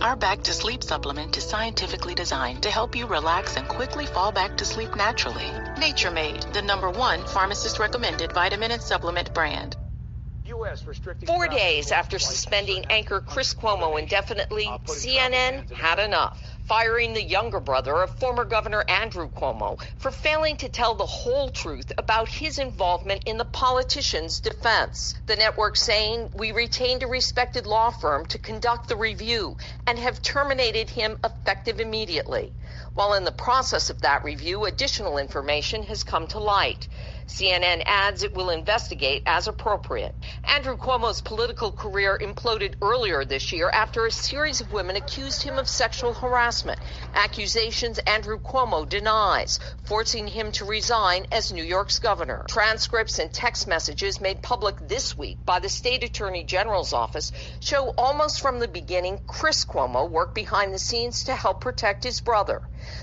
Our Back to Sleep supplement is scientifically designed to help you relax and quickly fall back to sleep naturally. Nature Made, the number one pharmacist recommended vitamin and supplement brand. Four days after suspending anchor Chris Cuomo indefinitely, CNN had enough firing the younger brother of former Governor Andrew Cuomo for failing to tell the whole truth about his involvement in the politician's defense. The network saying, We retained a respected law firm to conduct the review and have terminated him effective immediately. While in the process of that review, additional information has come to light. CNN adds it will investigate as appropriate. Andrew Cuomo's political career imploded earlier this year after a series of women accused him of sexual harassment, accusations Andrew Cuomo denies, forcing him to resign as New York's governor. Transcripts and text messages made public this week by the state attorney general's office show almost from the beginning Chris Cuomo worked behind the scenes to help protect his brother.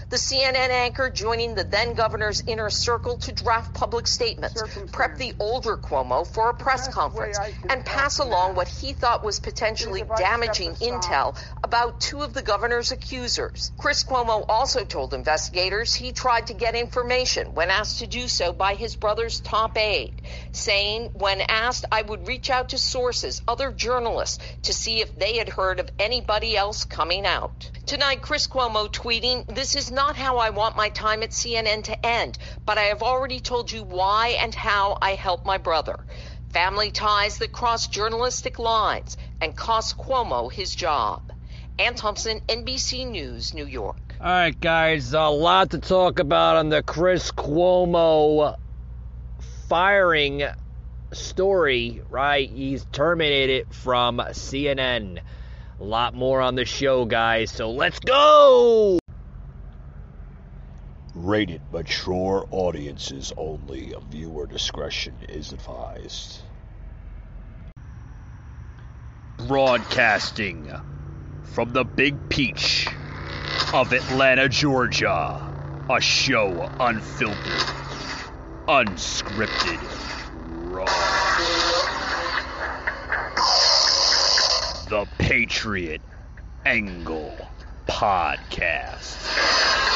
The CNN anchor joining the then governor's inner circle to draft public statements, prep the older Cuomo for a press conference, and pass along what he thought was potentially damaging intel about two of the governor's accusers. Chris Cuomo also told investigators he tried to get information when asked to do so by his brother's top aide, saying, when asked, I would reach out to sources, other journalists, to see if they had heard of anybody else coming out. Tonight, Chris Cuomo tweeting, This is not how I want my time at CNN to end, but I have already told you why and how I helped my brother. Family ties that cross journalistic lines and cost Cuomo his job. Anne Thompson, NBC News, New York. All right, guys, a lot to talk about on the Chris Cuomo firing story, right? He's terminated from CNN. A lot more on the show, guys, so let's go! Rated mature audiences only. Viewer discretion is advised. Broadcasting from the Big Peach of Atlanta, Georgia. A show unfiltered, unscripted, raw. The Patriot Angle Podcast.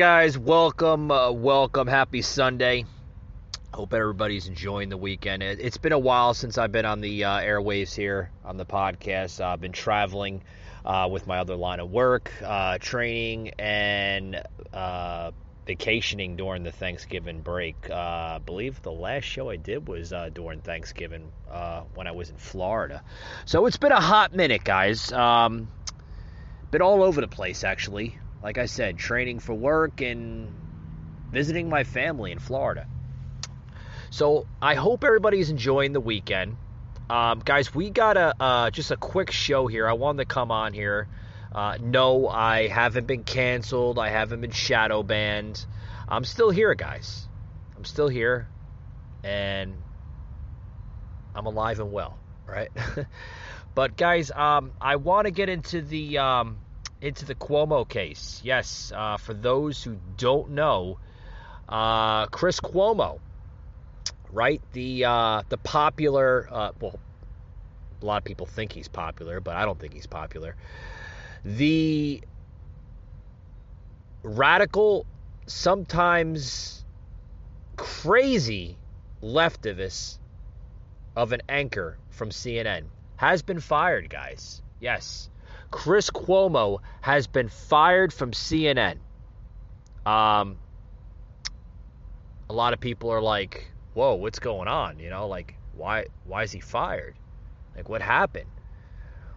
Guys, welcome, uh, welcome, happy Sunday. Hope everybody's enjoying the weekend. It, has been a while since I've been on the uh, airwaves here on the podcast. Uh, I've been traveling uh, with my other line of work, uh, training, and uh, vacationing during the Thanksgiving break. I believe the last show I did was during Thanksgiving when I was in Florida. So it's been a hot minute, guys. Um, been all over the place, actually like I said, training for work and visiting my family in Florida. So I hope everybody's enjoying the weekend. Um, guys, we got a uh, just a quick show here. I wanted to come on here. Uh, no, I haven't been canceled. I haven't been shadow banned. I'm still here, guys. I'm still here, and I'm alive and well, right? but guys, um, I want to get into the um, into the Cuomo case. Yes, uh, for those who don't know, uh, Chris Cuomo, right? The uh, the popular, uh, well, a lot of people think he's popular, but I don't think he's popular. The radical, sometimes crazy leftivist of an anchor from CNN has been fired, guys. Yes. Chris Cuomo has been fired from CNN. Um, a lot of people are like, "Whoa, what's going on?" You know, like, why why is he fired? Like, what happened?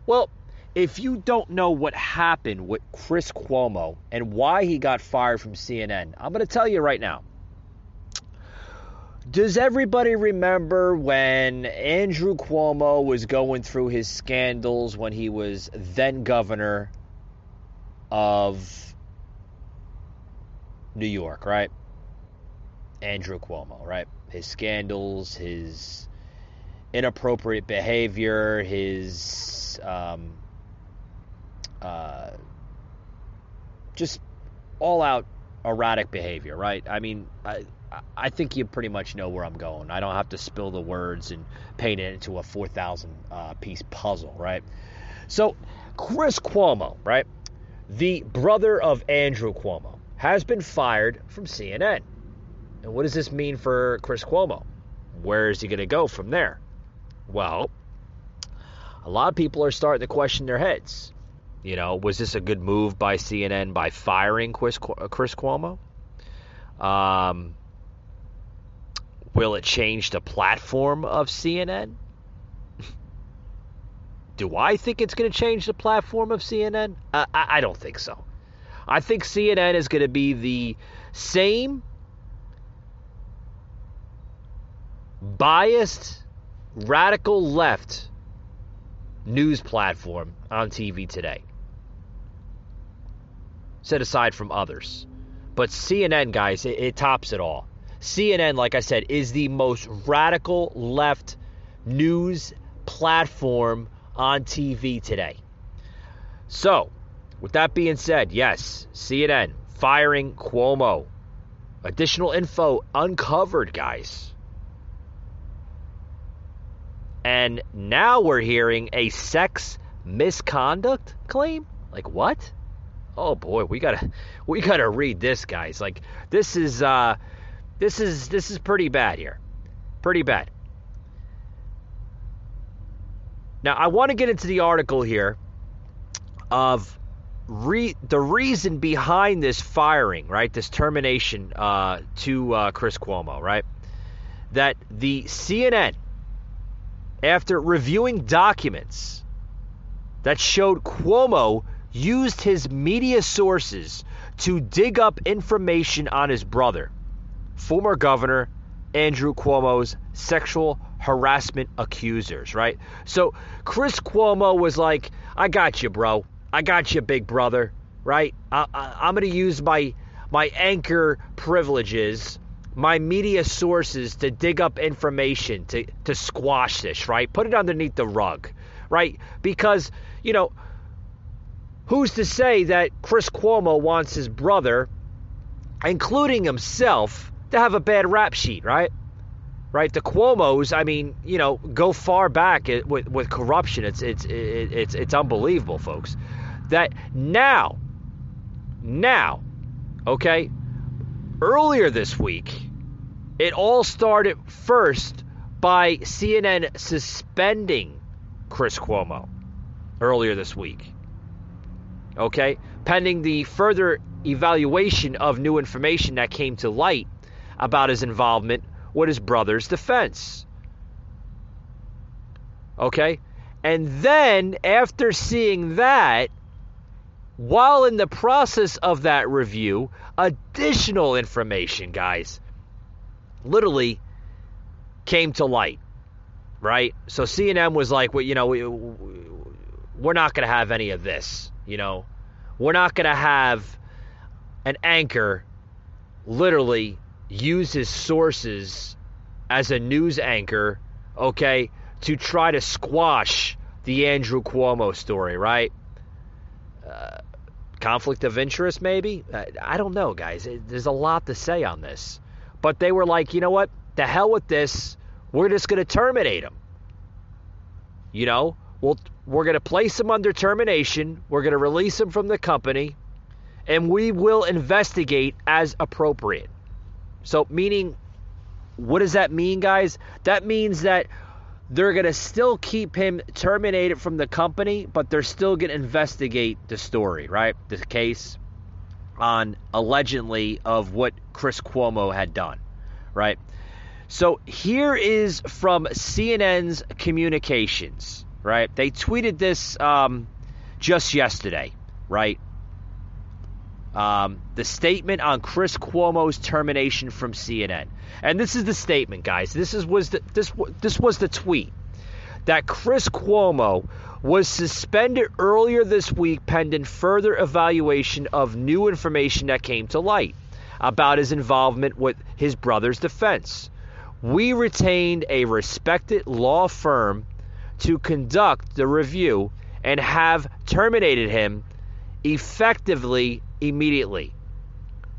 Well, if you don't know what happened with Chris Cuomo and why he got fired from CNN, I'm going to tell you right now. Does everybody remember when Andrew Cuomo was going through his scandals when he was then governor of New York, right? Andrew Cuomo, right? His scandals, his inappropriate behavior, his um, uh, just all out erratic behavior, right? I mean, I, I think you pretty much know where I'm going. I don't have to spill the words and paint it into a 4,000 uh, piece puzzle, right? So, Chris Cuomo, right? The brother of Andrew Cuomo has been fired from CNN. And what does this mean for Chris Cuomo? Where is he going to go from there? Well, a lot of people are starting to question their heads. You know, was this a good move by CNN by firing Chris, Chris Cuomo? Um, will it change the platform of CNN? Do I think it's going to change the platform of CNN? I, I don't think so. I think CNN is going to be the same biased, radical left news platform on TV today set aside from others. But CNN, guys, it, it tops it all. CNN, like I said, is the most radical left news platform on TV today. So, with that being said, yes, CNN firing Cuomo. Additional info uncovered, guys. And now we're hearing a sex misconduct claim? Like what? oh boy, we gotta we gotta read this, guys. Like this is uh, this is this is pretty bad here, pretty bad. Now I want to get into the article here of re- the reason behind this firing, right? This termination uh, to uh, Chris Cuomo, right? That the CNN, after reviewing documents that showed Cuomo used his media sources to dig up information on his brother, former governor Andrew Cuomo's sexual harassment accusers, right? So Chris Cuomo was like, I got you, bro. I got you, big brother, right? I, am going to use my my anchor privileges, my media sources to dig up information to to squash this, right? Put it underneath the rug, right? Because, you know, Who's to say that Chris Cuomo wants his brother, including himself, to have a bad rap sheet, right? Right, the Cuomo's. I mean, you know, go far back with with corruption. It's it's it's it's unbelievable, folks. That now, now, okay, earlier this week, it all started first by CNN suspending Chris Cuomo earlier this week okay, pending the further evaluation of new information that came to light about his involvement with his brother's defense. Okay? And then, after seeing that, while in the process of that review, additional information, guys, literally came to light, right? So CNN was like, well, you know, we, we're not going to have any of this. You know, we're not going to have an anchor literally use his sources as a news anchor, okay, to try to squash the Andrew Cuomo story, right? Uh, conflict of interest, maybe? Uh, I don't know, guys. It, there's a lot to say on this. But they were like, you know what? The hell with this. We're just going to terminate him. You know, we'll we're going to place him under termination. We're going to release him from the company, and we will investigate as appropriate. So, meaning, what does that mean, guys? That means that they're going to still keep him terminated from the company, but they're still going to investigate the story, right? The case on allegedly of what Chris Cuomo had done, right? So here is from CNN's communications right? They tweeted this um, just yesterday, right? Um, the statement on Chris Cuomo's termination from CNN, and this is the statement, guys. This is was the, this this was the tweet that Chris Cuomo was suspended earlier this week pending further evaluation of new information that came to light about his involvement with his brother's defense. we retained a respected law firm to conduct the review and have terminated him effectively immediately.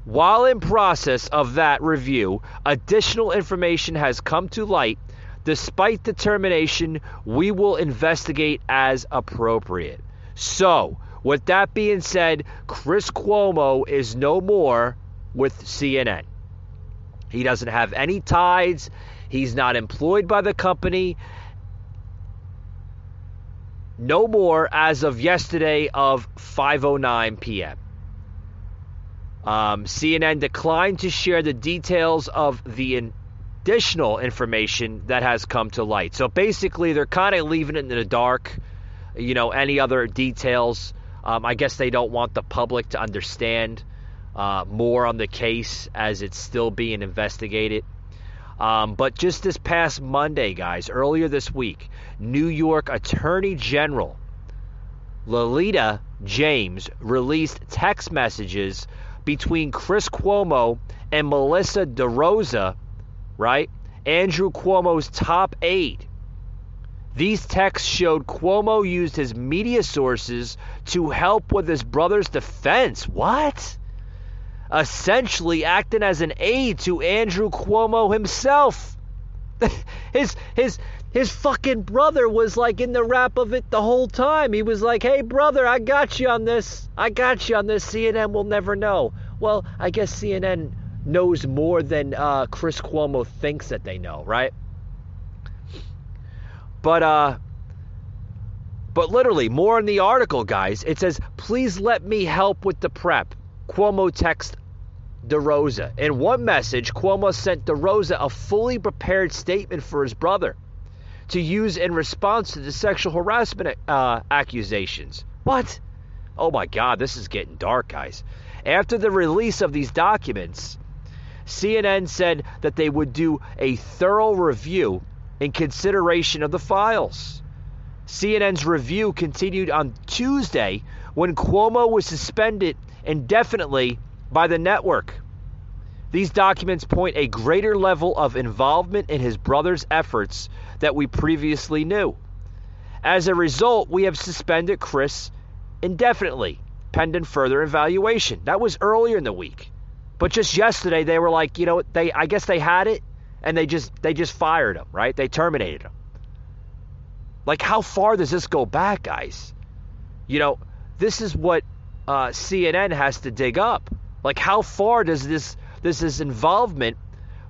While in process of that review, additional information has come to light. Despite the termination, we will investigate as appropriate. So, with that being said, Chris Cuomo is no more with CNN. He doesn't have any ties. He's not employed by the company. No more as of yesterday of 5:09 p.m. Um, CNN declined to share the details of the additional information that has come to light. So basically, they're kind of leaving it in the dark. You know, any other details? Um, I guess they don't want the public to understand uh, more on the case as it's still being investigated. Um, but just this past Monday, guys, earlier this week, New York Attorney General Letitia James released text messages between Chris Cuomo and Melissa DeRosa, right? Andrew Cuomo's top aide. These texts showed Cuomo used his media sources to help with his brother's defense. What? essentially acting as an aide to Andrew Cuomo himself. his his his fucking brother was like in the wrap of it the whole time. He was like, "Hey brother, I got you on this. I got you on this. CNN will never know." Well, I guess CNN knows more than uh, Chris Cuomo thinks that they know, right? But uh but literally, more in the article, guys. It says, "Please let me help with the prep." Cuomo text DeRosa. In one message, Cuomo sent DeRosa a fully prepared statement for his brother to use in response to the sexual harassment uh, accusations. What? Oh my God, this is getting dark, guys. After the release of these documents, CNN said that they would do a thorough review in consideration of the files. CNN's review continued on Tuesday when Cuomo was suspended indefinitely by the network. These documents point a greater level of involvement in his brother's efforts that we previously knew. As a result, we have suspended Chris indefinitely, pending further evaluation. That was earlier in the week. But just yesterday they were like, you know, they I guess they had it and they just they just fired him, right? They terminated him. Like how far does this go back, guys? You know, this is what uh, CNN has to dig up. Like, how far does this this is involvement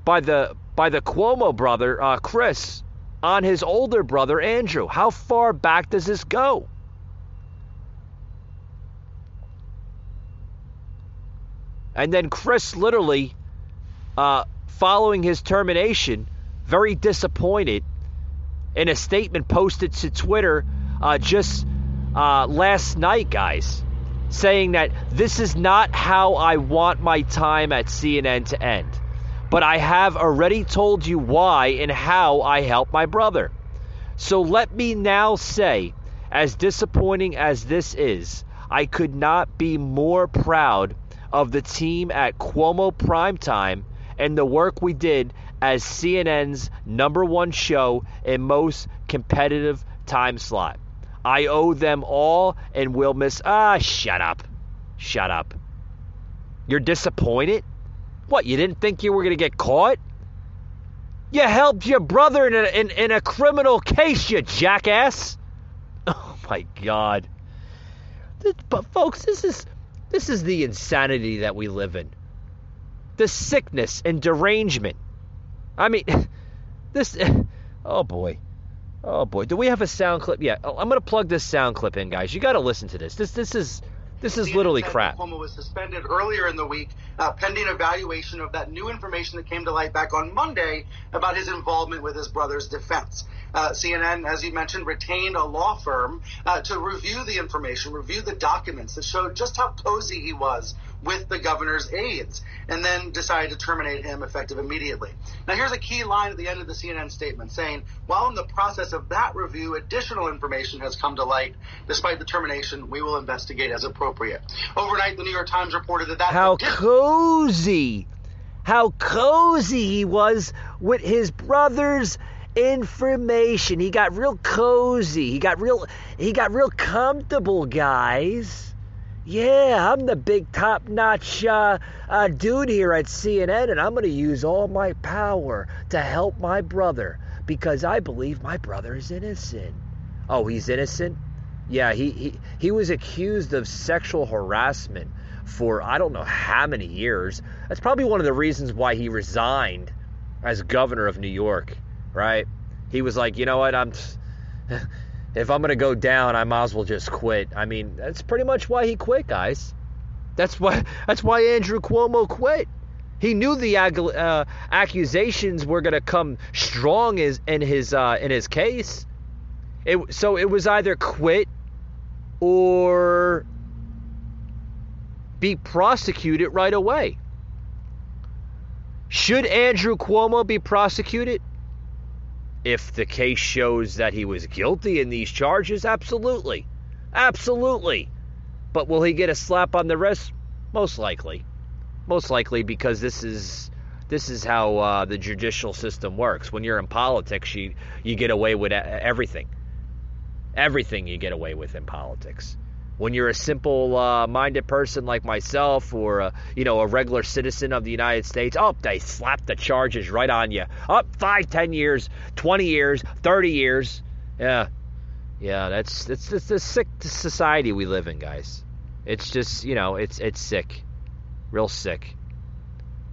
by the by the Cuomo brother uh, Chris on his older brother Andrew? How far back does this go? And then Chris literally, uh, following his termination, very disappointed in a statement posted to Twitter uh, just uh, last night, guys saying that this is not how I want my time at CNN to end. But I have already told you why and how I helped my brother. So let me now say, as disappointing as this is, I could not be more proud of the team at Cuomo Primetime and the work we did as CNN's number one show and most competitive time slot. I owe them all and will miss. Ah, shut up. Shut up. You're disappointed? What, you didn't think you were going to get caught? You helped your brother in a, in, in a criminal case, you jackass. Oh, my God. But, folks, this is, this is the insanity that we live in. The sickness and derangement. I mean, this. Oh, boy. Oh boy, do we have a sound clip? Yeah, oh, I'm gonna plug this sound clip in, guys. You got to listen to this. This this is this is literally crap. Cuomo was suspended earlier in the week, uh, pending evaluation of that new information that came to light back on Monday about his involvement with his brother's defense. Uh, CNN, as you mentioned, retained a law firm uh, to review the information, review the documents that showed just how cozy he was with the governor's aides, and then decided to terminate him effective immediately. Now, here's a key line at the end of the CNN statement saying, while in the process of that review, additional information has come to light. Despite the termination, we will investigate as appropriate. Overnight, the New York Times reported that that. How cozy! how cozy he was with his brother's information. He got real cozy. He got real he got real comfortable, guys. Yeah, I'm the big top notch uh, uh, dude here at CNN, and I'm going to use all my power to help my brother because I believe my brother is innocent. Oh, he's innocent? Yeah, he, he, he was accused of sexual harassment for I don't know how many years. That's probably one of the reasons why he resigned as governor of New York, right? He was like, you know what, I'm. If I'm gonna go down, I might as well just quit. I mean, that's pretty much why he quit, guys. That's why. That's why Andrew Cuomo quit. He knew the uh, accusations were gonna come strong in his uh, in his case. It, so it was either quit or be prosecuted right away. Should Andrew Cuomo be prosecuted? If the case shows that he was guilty in these charges, absolutely. Absolutely. But will he get a slap on the wrist? Most likely. Most likely because this is this is how uh, the judicial system works. When you're in politics, you you get away with everything. Everything you get away with in politics when you're a simple uh, minded person like myself or a, you know a regular citizen of the united states oh they slap the charges right on you up five ten years 20 years 30 years. Yeah. Yeah that's it's it's a sick society we live in guys. It's just you know it's it's sick. Real sick.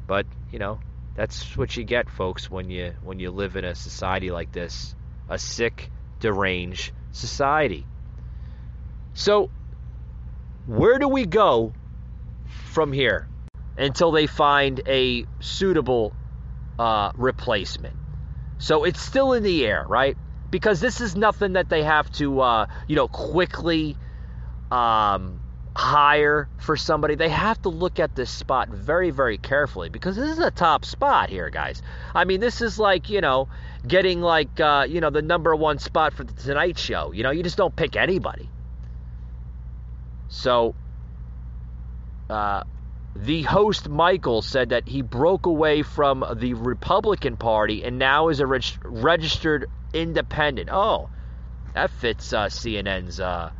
But you know that's what you get folks when you when you live in a society like this. A sick deranged society. So where do we go from here until they find a suitable uh, replacement? So it's still in the air, right? Because this is nothing that they have to, uh, you know, quickly um, hire for somebody. They have to look at this spot very, very carefully because this is a top spot here, guys. I mean, this is like, you know, getting like, uh, you know, the number one spot for the Tonight Show. You know, you just don't pick anybody. So, uh, the host Michael said that he broke away from the Republican Party and now is a reg- registered independent. Oh, that fits uh, CNN's uh,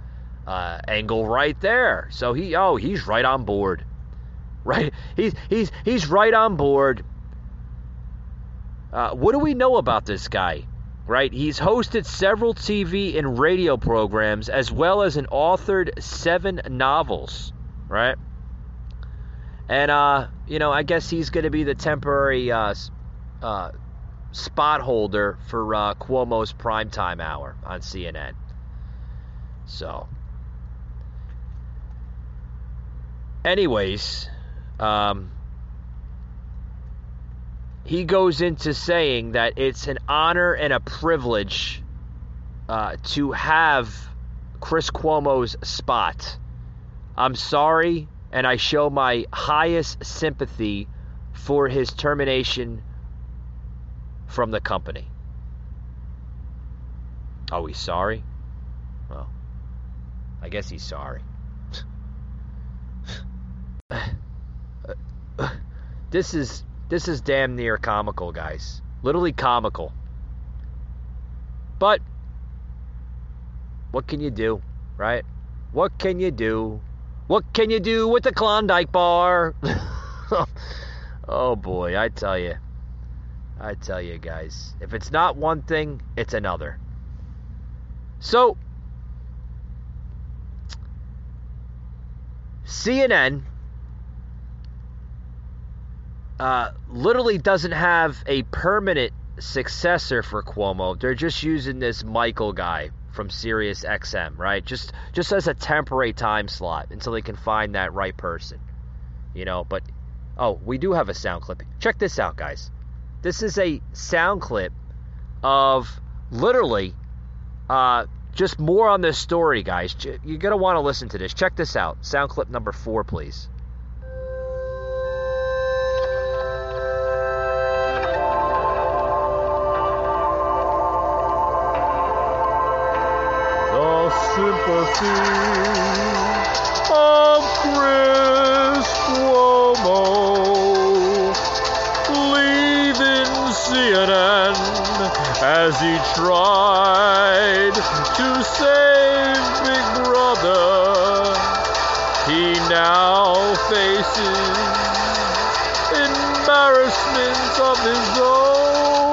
uh, angle right there. So he, oh, he's right on board. Right, he's he's he's right on board. Uh, what do we know about this guy? Right? He's hosted several TV and radio programs as well as an authored seven novels, right? And uh, you know, I guess he's going to be the temporary uh, uh, spot holder for uh, Cuomo's primetime hour on CNN. So, anyways, um, he goes into saying that it's an honor and a privilege uh, to have Chris Cuomo's spot. I'm sorry, and I show my highest sympathy for his termination from the company. Are we sorry? Well, I guess he's sorry. this is this is damn near comical, guys. Literally comical. But what can you do, right? What can you do? What can you do with the Klondike bar? oh boy, I tell you. I tell you guys, if it's not one thing, it's another. So, CNN uh, literally doesn't have a permanent successor for Cuomo. They're just using this Michael guy from Sirius XM, right? Just just as a temporary time slot until they can find that right person. You know, but oh, we do have a sound clip. Check this out, guys. This is a sound clip of literally uh, just more on this story, guys. You're going to want to listen to this. Check this out. Sound clip number four, please. Of Chris Cuomo. CNN as he tried to save Big Brother. He now faces embarrassment of his own.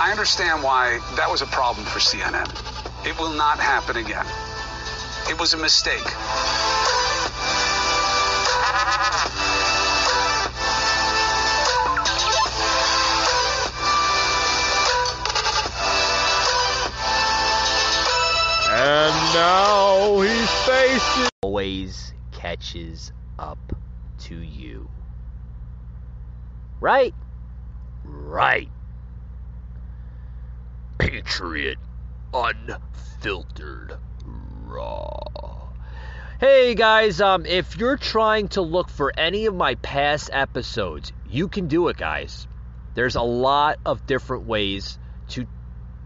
I understand why that was a problem for CNN. It will not happen again. It was a mistake. And now he's facing. Always catches up to you. Right? Right. Patriot Unfiltered Raw. Hey guys, um, if you're trying to look for any of my past episodes, you can do it, guys. There's a lot of different ways to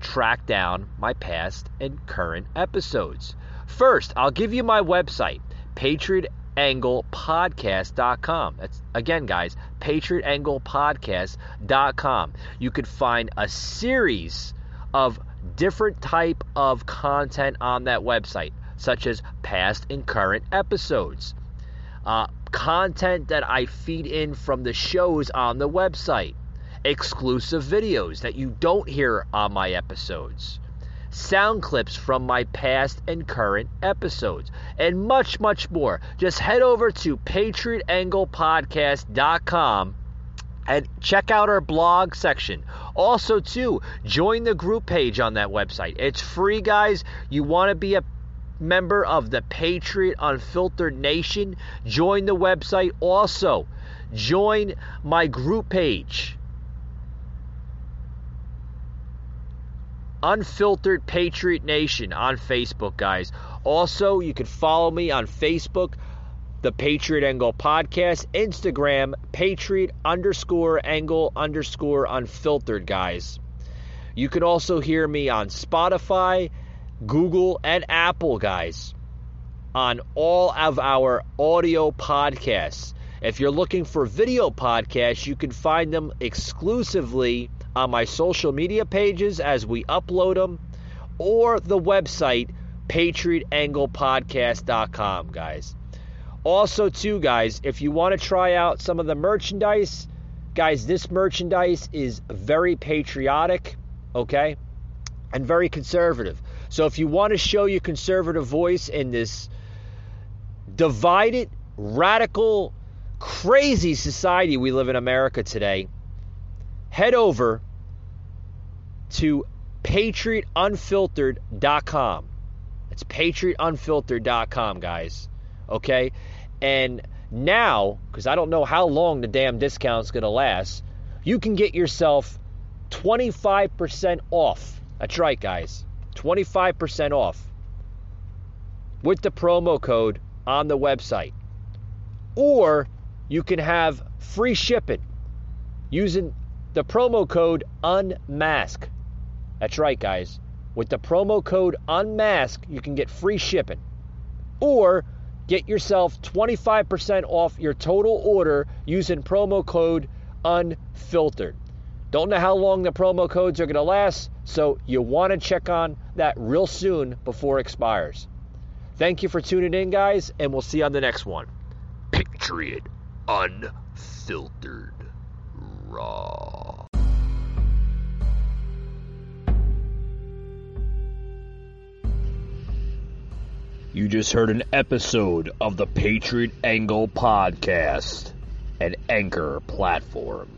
track down my past and current episodes. First, I'll give you my website, patriotanglepodcast.com. That's again, guys, patriotanglepodcast.com. You could find a series of different type of content on that website, such as past and current episodes. Uh, content that I feed in from the shows on the website exclusive videos that you don't hear on my episodes, sound clips from my past and current episodes, and much, much more. Just head over to patriotanglepodcast.com and check out our blog section. Also, too, join the group page on that website. It's free, guys. You want to be a member of the Patriot Unfiltered Nation? Join the website. Also, join my group page Unfiltered Patriot Nation on Facebook, guys. Also, you can follow me on Facebook, the Patriot Angle Podcast, Instagram, Patriot underscore Angle underscore Unfiltered, guys. You can also hear me on Spotify, Google, and Apple, guys, on all of our audio podcasts. If you're looking for video podcasts, you can find them exclusively on my social media pages as we upload them or the website patriotanglepodcast.com guys also too guys if you want to try out some of the merchandise guys this merchandise is very patriotic okay and very conservative so if you want to show your conservative voice in this divided radical crazy society we live in america today head over to patriotunfiltered.com. It's patriotunfiltered.com, guys. Okay? And now, because I don't know how long the damn discount's going to last, you can get yourself 25% off. That's right, guys. 25% off with the promo code on the website. Or you can have free shipping using the promo code UNMASK. That's right, guys. With the promo code UNMASK, you can get free shipping. Or get yourself 25% off your total order using promo code UNFILTERED. Don't know how long the promo codes are going to last, so you want to check on that real soon before it expires. Thank you for tuning in, guys, and we'll see you on the next one. Patriot Unfiltered Raw. You just heard an episode of the Patriot Angle Podcast, an anchor platform.